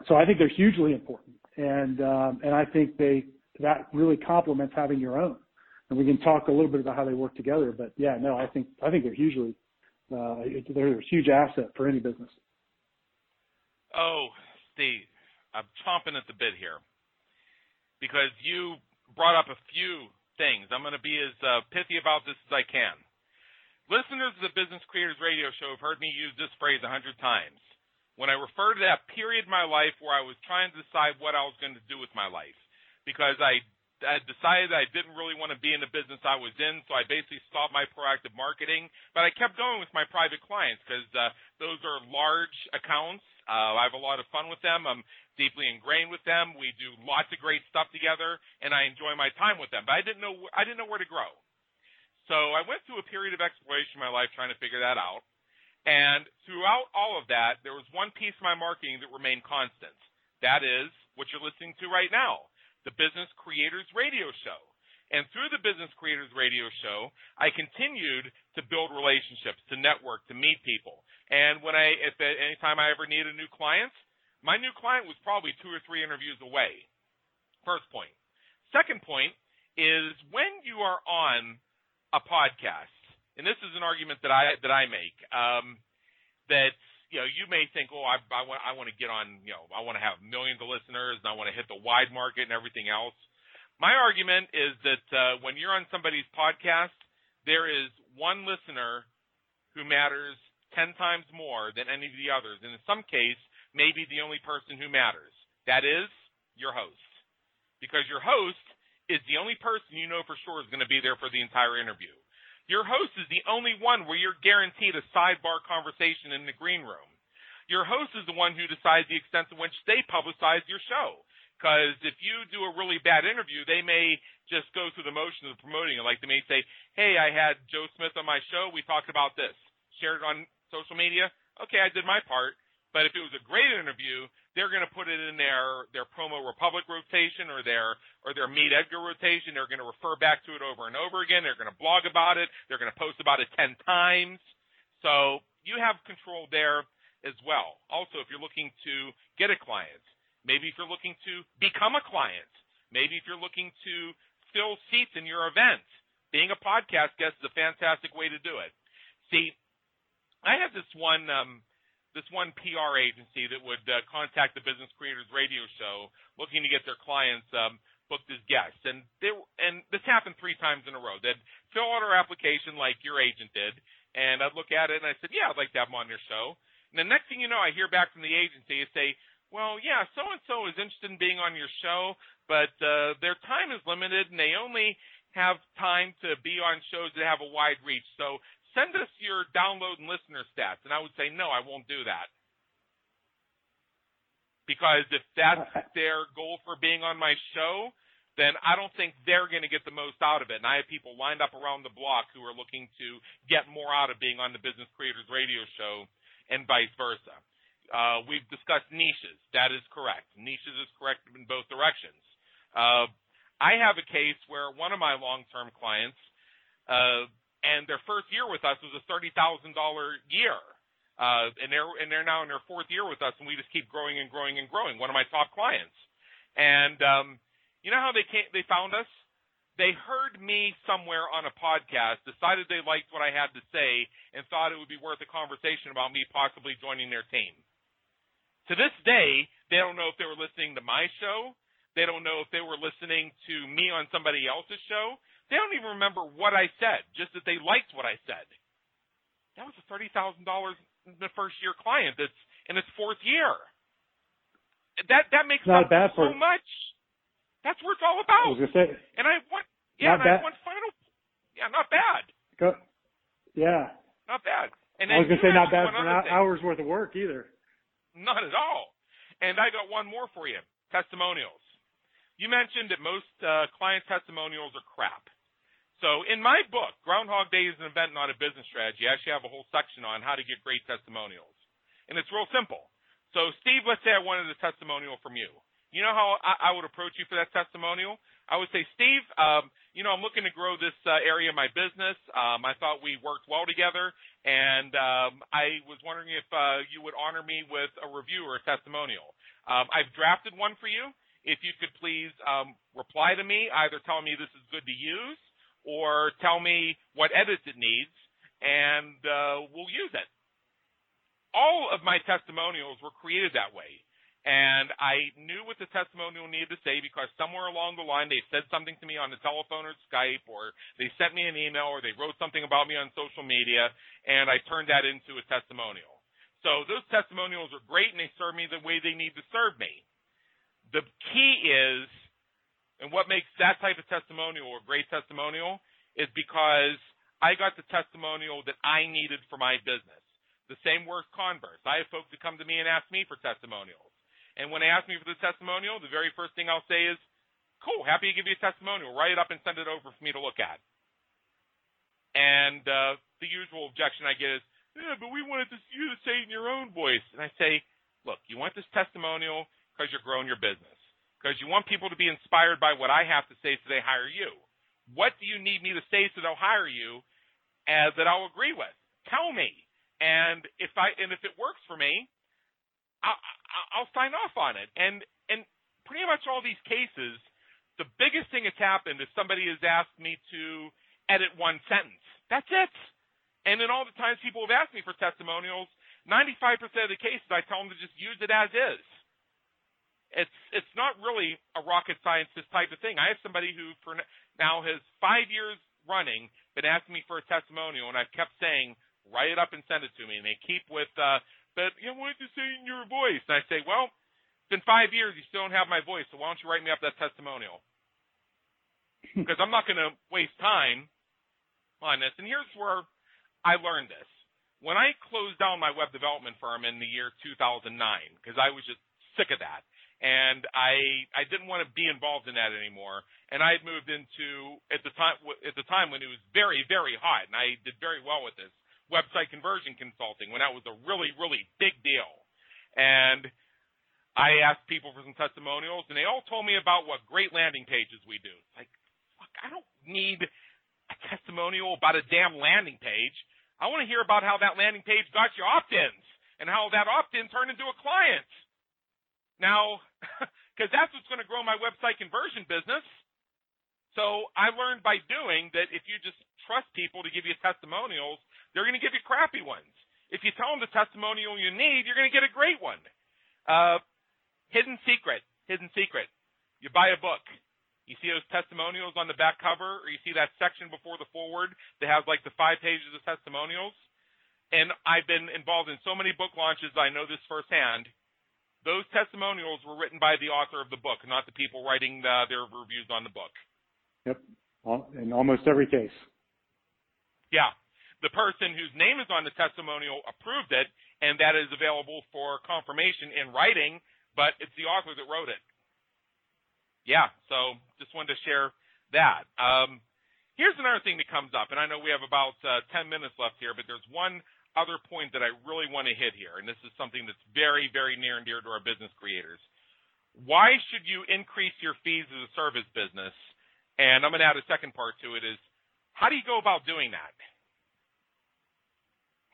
So I think they're hugely important, and um, and I think they that really complements having your own. And we can talk a little bit about how they work together. But yeah, no, I think I think they're hugely uh, they're a huge asset for any business. Oh, Steve, I'm chomping at the bit here because you brought up a few things. I'm going to be as uh, pithy about this as I can. Listeners of the Business Creators Radio Show have heard me use this phrase a hundred times when I refer to that period in my life where I was trying to decide what I was going to do with my life, because I, I decided I didn't really want to be in the business I was in, so I basically stopped my proactive marketing. But I kept going with my private clients because uh, those are large accounts. Uh, I have a lot of fun with them. I'm deeply ingrained with them. We do lots of great stuff together, and I enjoy my time with them. But I didn't know I didn't know where to grow. So I went through a period of exploration in my life trying to figure that out. And throughout all of that, there was one piece of my marketing that remained constant. That is what you're listening to right now, the Business Creators Radio Show. And through the Business Creators Radio Show, I continued to build relationships, to network, to meet people. And when I, if at any time I ever needed a new client, my new client was probably two or three interviews away. First point. Second point is when you are on a podcast, and this is an argument that I that I make. Um, that you know, you may think, oh, I, I want I want to get on, you know, I want to have millions of listeners, and I want to hit the wide market and everything else. My argument is that uh, when you're on somebody's podcast, there is one listener who matters ten times more than any of the others, and in some case, maybe the only person who matters. That is your host, because your host is the only person you know for sure is going to be there for the entire interview. Your host is the only one where you're guaranteed a sidebar conversation in the green room. Your host is the one who decides the extent to which they publicize your show. Because if you do a really bad interview, they may just go through the motions of promoting it. Like they may say, hey, I had Joe Smith on my show. We talked about this. Shared it on social media. Okay, I did my part. But if it was a great interview, they're going to put it in their their promo Republic rotation or their or their Meet Edgar rotation. They're going to refer back to it over and over again. They're going to blog about it. They're going to post about it ten times. So you have control there as well. Also, if you're looking to get a client, maybe if you're looking to become a client, maybe if you're looking to fill seats in your event, being a podcast guest is a fantastic way to do it. See, I have this one. Um, this one PR agency that would uh, contact the Business Creators Radio Show looking to get their clients um, booked as guests, and they and this happened three times in a row. They'd fill out our application like your agent did, and I'd look at it and I said, yeah, I'd like to have them on your show. And the next thing you know, I hear back from the agency and say, well, yeah, so and so is interested in being on your show, but uh, their time is limited and they only have time to be on shows that have a wide reach. So send us your download and listener stats. And I would say, no, I won't do that. Because if that's their goal for being on my show, then I don't think they're going to get the most out of it. And I have people lined up around the block who are looking to get more out of being on the Business Creators Radio Show and vice versa. Uh, we've discussed niches. That is correct. Niches is correct in both directions. Uh, I have a case where one of my long-term clients uh, and their first year with us was a thirty thousand dollar year. Uh, and they're and they're now in their fourth year with us, and we just keep growing and growing and growing. One of my top clients, and um, you know how they came, they found us? They heard me somewhere on a podcast, decided they liked what I had to say, and thought it would be worth a conversation about me possibly joining their team. To this day, they don't know if they were listening to my show. They don't know if they were listening to me on somebody else's show. They don't even remember what I said, just that they liked what I said. That was a thirty thousand dollars the first year client that's in its fourth year. That that makes not bad so for, much. That's what it's all about. I was gonna say, and I want yeah, and bad. I want final. Yeah, not bad. Go, yeah. Not bad. And I was gonna say not bad for an hours worth of work either. Not at all. And I got one more for you: testimonials. You mentioned that most uh, client testimonials are crap. So in my book, Groundhog Day is an event, not a business strategy. I actually have a whole section on how to get great testimonials. And it's real simple. So Steve, let's say I wanted a testimonial from you. You know how I, I would approach you for that testimonial? I would say, Steve, um, you know, I'm looking to grow this uh, area of my business. Um, I thought we worked well together, and um, I was wondering if uh, you would honor me with a review or a testimonial. Um, I've drafted one for you. If you could please um, reply to me, either tell me this is good to use or tell me what edits it needs, and uh, we'll use it. All of my testimonials were created that way. And I knew what the testimonial needed to say because somewhere along the line they said something to me on the telephone or Skype, or they sent me an email, or they wrote something about me on social media, and I turned that into a testimonial. So those testimonials are great and they serve me the way they need to serve me. The key is and what makes that type of testimonial a great testimonial is because I got the testimonial that I needed for my business. The same works converse. I have folks that come to me and ask me for testimonials. And when they ask me for the testimonial, the very first thing I'll say is, cool, happy to give you a testimonial. Write it up and send it over for me to look at. And uh, the usual objection I get is, yeah, but we wanted to, you to say it in your own voice. And I say, look, you want this testimonial because you're growing your business, because you want people to be inspired by what I have to say so they hire you. What do you need me to say so they'll hire you as that I'll agree with? Tell me. And if I and if it works for me, I'll, I'll sign off on it. And and pretty much all these cases, the biggest thing that's happened is somebody has asked me to edit one sentence. That's it. And in all the times people have asked me for testimonials, 95% of the cases I tell them to just use it as is. It's it's not really a rocket science this type of thing. I have somebody who for now has five years running been asking me for a testimonial, and I've kept saying write it up and send it to me. And they keep with, uh, but you know, why don't you say in your voice? And I say, well, it's been five years, you still don't have my voice, so why don't you write me up that testimonial? Because I'm not going to waste time on this. And here's where I learned this. When I closed down my web development firm in the year 2009, because I was just sick of that, and I I didn't want to be involved in that anymore. And I had moved into at the time at the time when it was very very hot, and I did very well with this website conversion consulting when that was a really really big deal. And I asked people for some testimonials, and they all told me about what great landing pages we do. It's like, fuck, I don't need a testimonial about a damn landing page. I want to hear about how that landing page got you opt-ins and how that opt-in turned into a client. Now, because that's what's going to grow my website conversion business. So I learned by doing that if you just trust people to give you testimonials, they're going to give you crappy ones. If you tell them the testimonial you need, you're going to get a great one. Uh, hidden secret, hidden secret. You buy a book. You see those testimonials on the back cover, or you see that section before the forward that has like the five pages of testimonials. And I've been involved in so many book launches, I know this firsthand those testimonials were written by the author of the book, not the people writing the, their reviews on the book. Yep, in almost every case. Yeah, the person whose name is on the testimonial approved it, and that is available for confirmation in writing, but it's the author that wrote it. Yeah, so just wanted to share that. Um, here's another thing that comes up, and I know we have about uh, 10 minutes left here, but there's one other point that I really want to hit here, and this is something that's very, very near and dear to our business creators. Why should you increase your fees as a service business? And I'm going to add a second part to it is how do you go about doing that?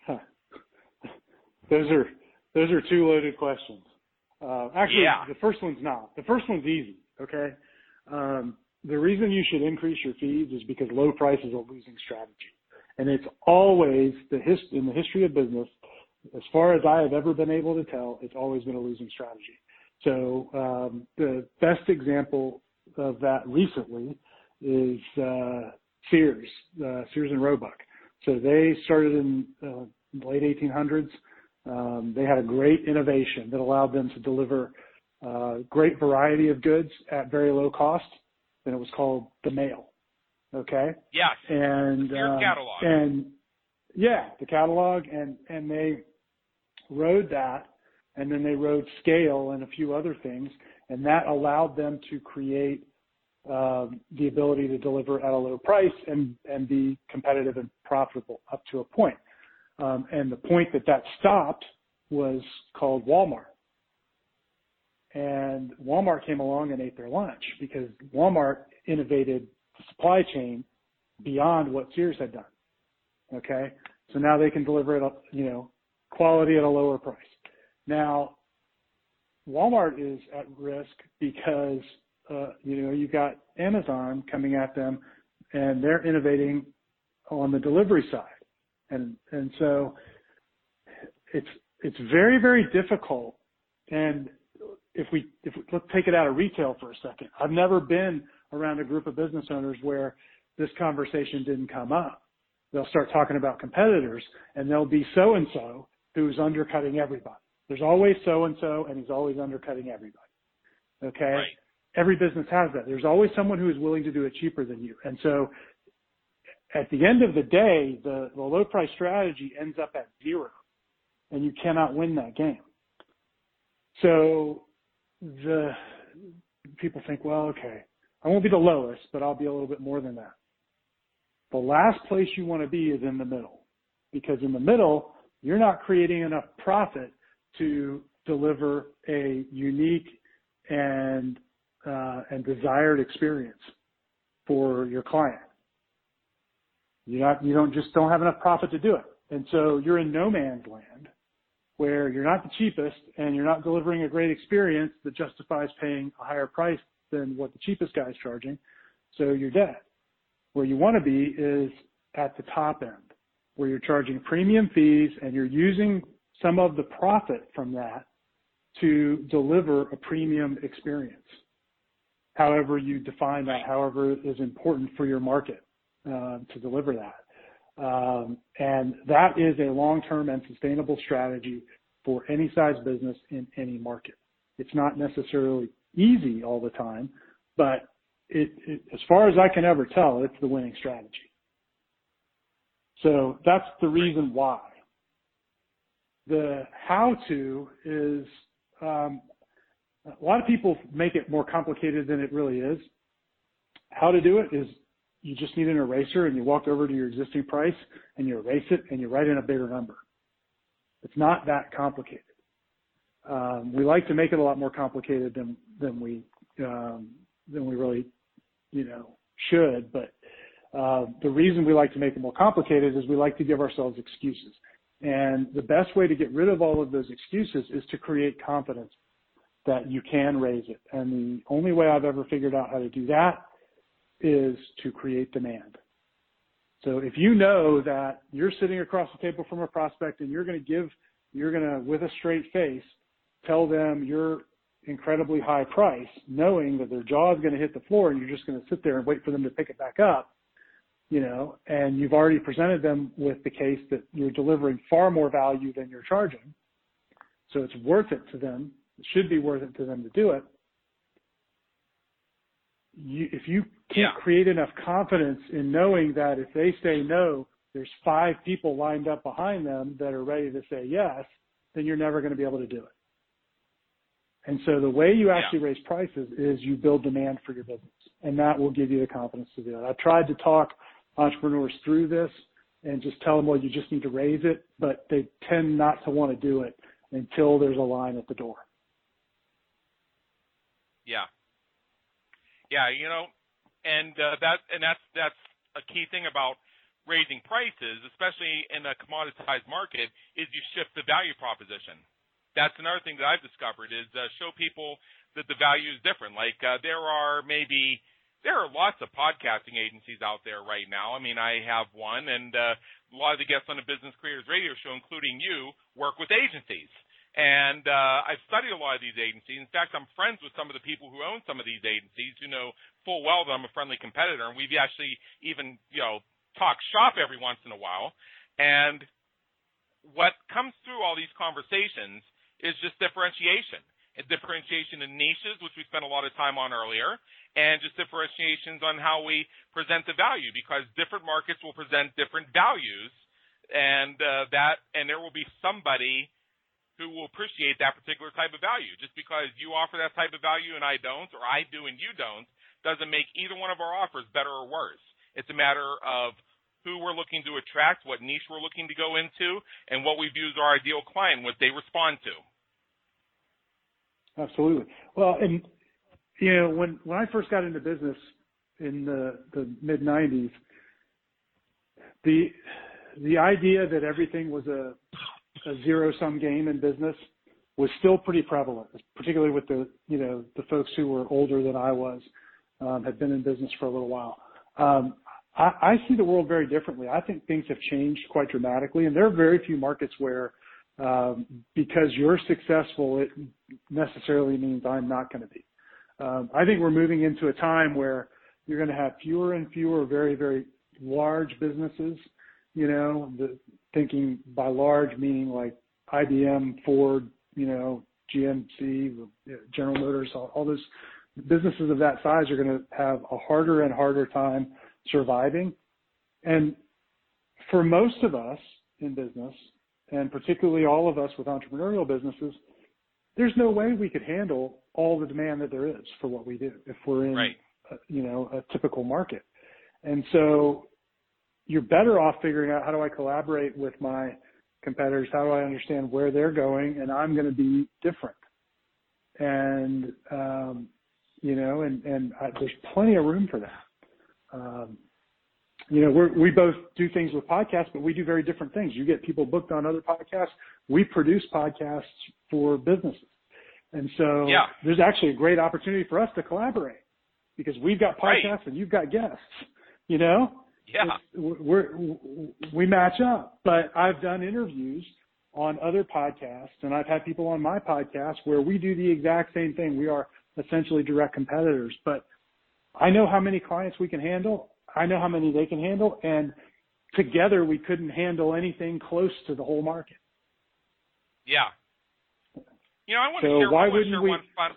Huh. Those are those are two loaded questions. Uh, actually, yeah. the first one's not. The first one's easy. Okay. Um, the reason you should increase your fees is because low price is a losing strategy. And it's always the hist- in the history of business, as far as I have ever been able to tell, it's always been a losing strategy. So um, the best example of that recently is uh, Sears, uh, Sears and Roebuck. So they started in uh, the late 1800s. Um, they had a great innovation that allowed them to deliver uh, great variety of goods at very low cost, and it was called the mail. Okay. Yes. And Your um, catalog. and yeah, the catalog, and and they rode that, and then they rode scale and a few other things, and that allowed them to create um, the ability to deliver at a low price and and be competitive and profitable up to a point. Um, and the point that that stopped was called Walmart. And Walmart came along and ate their lunch because Walmart innovated supply chain beyond what Sears had done. Okay. So now they can deliver it, you know, quality at a lower price. Now, Walmart is at risk because, uh, you know, you've got Amazon coming at them and they're innovating on the delivery side. And, and so it's, it's very, very difficult. And if we, if we, let's take it out of retail for a second. I've never been around a group of business owners where this conversation didn't come up. They'll start talking about competitors and there'll be so and so who's undercutting everybody. There's always so and so and he's always undercutting everybody. Okay. Right. Every business has that. There's always someone who is willing to do it cheaper than you. And so at the end of the day, the, the low price strategy ends up at zero and you cannot win that game. So the people think, well, okay, I won't be the lowest, but I'll be a little bit more than that. The last place you want to be is in the middle because in the middle, you're not creating enough profit to deliver a unique and uh, and desired experience for your client. You not you don't just don't have enough profit to do it, and so you're in no man's land where you're not the cheapest and you're not delivering a great experience that justifies paying a higher price than what the cheapest guy is charging. So you're dead. Where you want to be is at the top end, where you're charging premium fees and you're using some of the profit from that to deliver a premium experience. However you define that, however is important for your market uh, to deliver that. Um, and that is a long-term and sustainable strategy for any size business in any market. It's not necessarily easy all the time, but it, it, as far as I can ever tell, it's the winning strategy. So that's the reason why. The how to is um, a lot of people make it more complicated than it really is. How to do it is you just need an eraser and you walk over to your existing price and you erase it and you write in a bigger number. It's not that complicated. Um, we like to make it a lot more complicated than than we um, than we really you know should. But uh, the reason we like to make it more complicated is we like to give ourselves excuses. And the best way to get rid of all of those excuses is to create confidence that you can raise it. And the only way I've ever figured out how to do that is to create demand. So if you know that you're sitting across the table from a prospect and you're going to give, you're going to, with a straight face, tell them your incredibly high price, knowing that their jaw is going to hit the floor and you're just going to sit there and wait for them to pick it back up, you know, and you've already presented them with the case that you're delivering far more value than you're charging. So it's worth it to them. It should be worth it to them to do it. You, if you can't yeah. create enough confidence in knowing that if they say no, there's five people lined up behind them that are ready to say yes, then you're never going to be able to do it. And so the way you actually yeah. raise prices is you build demand for your business, and that will give you the confidence to do it. I've tried to talk entrepreneurs through this and just tell them, well, you just need to raise it, but they tend not to want to do it until there's a line at the door. Yeah. Yeah, you know, and uh, that and that's that's a key thing about raising prices, especially in a commoditized market, is you shift the value proposition. That's another thing that I've discovered is uh, show people that the value is different. Like uh, there are maybe there are lots of podcasting agencies out there right now. I mean, I have one, and uh, a lot of the guests on the Business Creators Radio Show, including you, work with agencies. And uh, I've studied a lot of these agencies. In fact, I'm friends with some of the people who own some of these agencies who know full well that I'm a friendly competitor, and we've actually even you know talk shop every once in a while. And what comes through all these conversations is just differentiation. Differentiation in niches, which we spent a lot of time on earlier, and just differentiations on how we present the value because different markets will present different values and uh, that and there will be somebody who will appreciate that particular type of value. Just because you offer that type of value and I don't, or I do and you don't, doesn't make either one of our offers better or worse. It's a matter of who we're looking to attract, what niche we're looking to go into, and what we view as our ideal client, what they respond to. Absolutely. Well, and you know, when when I first got into business in the the mid '90s, the the idea that everything was a a zero sum game in business was still pretty prevalent, particularly with the you know the folks who were older than I was, um, had been in business for a little while. Um, I, I see the world very differently. I think things have changed quite dramatically, and there are very few markets where um, because you're successful, it necessarily means I'm not going to be. Um, I think we're moving into a time where you're going to have fewer and fewer very, very large businesses you know, the thinking by large meaning like IBM, Ford, you know, GMC, General Motors, all, all those businesses of that size are going to have a harder and harder time surviving. And for most of us in business, and particularly all of us with entrepreneurial businesses, there's no way we could handle all the demand that there is for what we do if we're in, right. a, you know, a typical market. And so you're better off figuring out how do I collaborate with my competitors? How do I understand where they're going? And I'm going to be different. And, um, you know, and, and I, there's plenty of room for that. Um, you know, we're, we both do things with podcasts, but we do very different things. You get people booked on other podcasts. We produce podcasts for businesses. And so yeah. there's actually a great opportunity for us to collaborate because we've got podcasts right. and you've got guests, you know? Yeah. we're, we match up, but I've done interviews on other podcasts and I've had people on my podcast where we do the exact same thing. We are essentially direct competitors, but I know how many clients we can handle. I know how many they can handle and together we couldn't handle anything close to the whole market. Yeah. You know, I want so to share, why wouldn't we, one fun,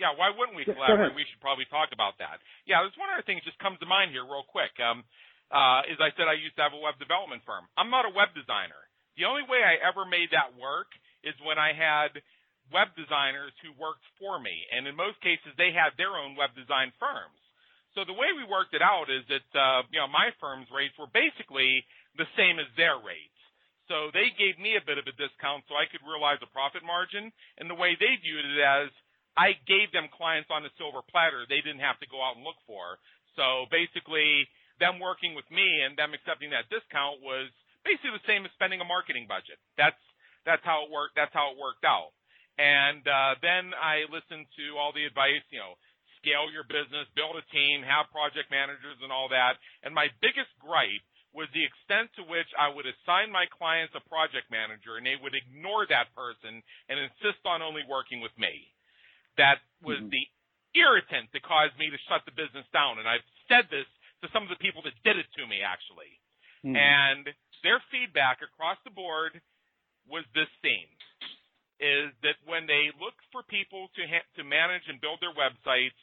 yeah, why wouldn't we yeah, collaborate? We should probably talk about that. Yeah, there's one other thing that just comes to mind here real quick. Um, uh, as I said, I used to have a web development firm. I'm not a web designer. The only way I ever made that work is when I had web designers who worked for me. And in most cases, they had their own web design firms. So the way we worked it out is that, uh, you know, my firm's rates were basically the same as their rates. So they gave me a bit of a discount so I could realize a profit margin. And the way they viewed it as I gave them clients on a silver platter they didn't have to go out and look for. So basically, them working with me and them accepting that discount was basically the same as spending a marketing budget. That's that's how it worked. That's how it worked out. And uh, then I listened to all the advice, you know, scale your business, build a team, have project managers, and all that. And my biggest gripe was the extent to which I would assign my clients a project manager, and they would ignore that person and insist on only working with me that was mm-hmm. the irritant that caused me to shut the business down. And I've said this to some of the people that did it to me, actually. Mm-hmm. And their feedback across the board was this theme is that when they look for people to ha- to manage and build their websites,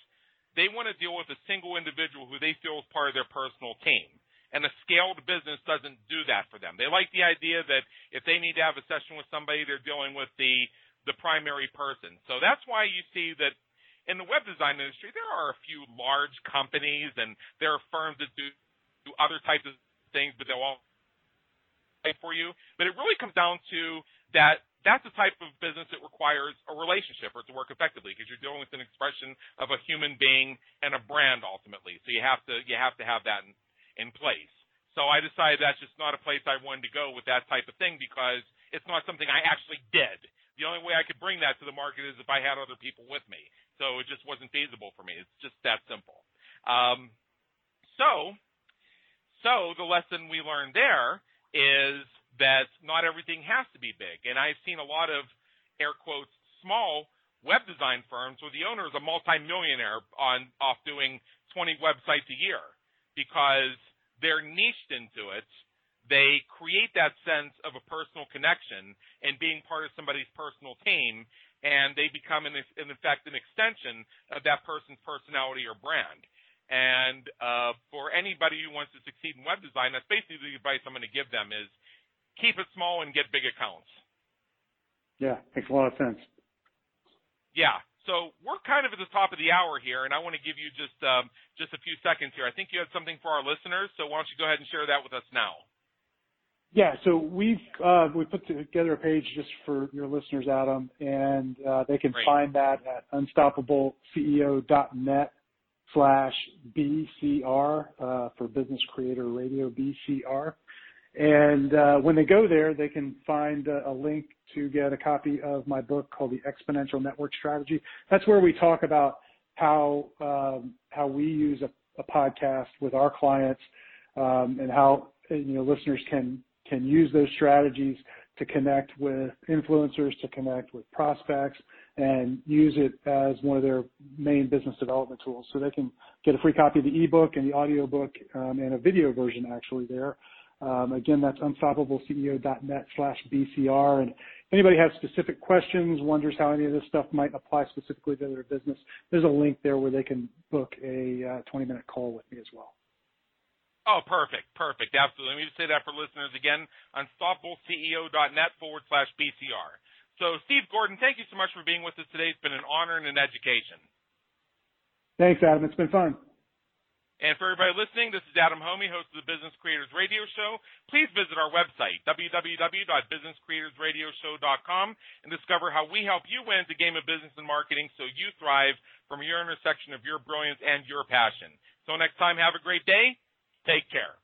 they want to deal with a single individual who they feel is part of their personal team. And a scaled business doesn't do that for them. They like the idea that if they need to have a session with somebody, they're dealing with the the primary person. So that's why you see that in the web design industry, there are a few large companies and there are firms that do, do other types of things, but they'll all for you. But it really comes down to that that's the type of business that requires a relationship or to work effectively because you're dealing with an expression of a human being and a brand ultimately. So you have to you have to have that in, in place. So I decided that's just not a place I wanted to go with that type of thing because it's not something I actually did the only way I could bring that to the market is if I had other people with me. So it just wasn't feasible for me. It's just that simple. Um, so, so the lesson we learned there is that not everything has to be big. And I've seen a lot of air quotes small web design firms where the owner is a multimillionaire on off doing 20 websites a year because they're niched into it they create that sense of a personal connection and being part of somebody's personal team, and they become, in, in effect, an extension of that person's personality or brand. And uh, for anybody who wants to succeed in web design, that's basically the advice I'm going to give them is keep it small and get big accounts. Yeah, makes a lot of sense. Yeah. So we're kind of at the top of the hour here, and I want to give you just um, just a few seconds here. I think you had something for our listeners, so why don't you go ahead and share that with us now? Yeah, so we've uh, we put together a page just for your listeners, Adam, and uh, they can Great. find that at unstoppableceo.net slash BCR uh, for Business Creator Radio BCR. And uh, when they go there, they can find a, a, link to get a copy of my book called The Exponential Network Strategy. That's where we talk about how um, how we use a, a, podcast with our clients um, and how you know listeners can can use those strategies to connect with influencers, to connect with prospects, and use it as one of their main business development tools. So they can get a free copy of the ebook and the audiobook um, and a video version actually there. Um, again, that's unstoppableceo.net slash BCR. And anybody has specific questions, wonders how any of this stuff might apply specifically to their business, there's a link there where they can book a uh, 20 minute call with me as well. Oh, perfect, perfect, absolutely. Let me just say that for listeners again, unstoppableceo.net forward slash BCR. So, Steve Gordon, thank you so much for being with us today. It's been an honor and an education. Thanks, Adam. It's been fun. And for everybody listening, this is Adam Hommey, host of the Business Creators Radio Show. Please visit our website, www.businesscreatorsradioshow.com, and discover how we help you win the game of business and marketing so you thrive from your intersection of your brilliance and your passion. So next time, have a great day. Take care.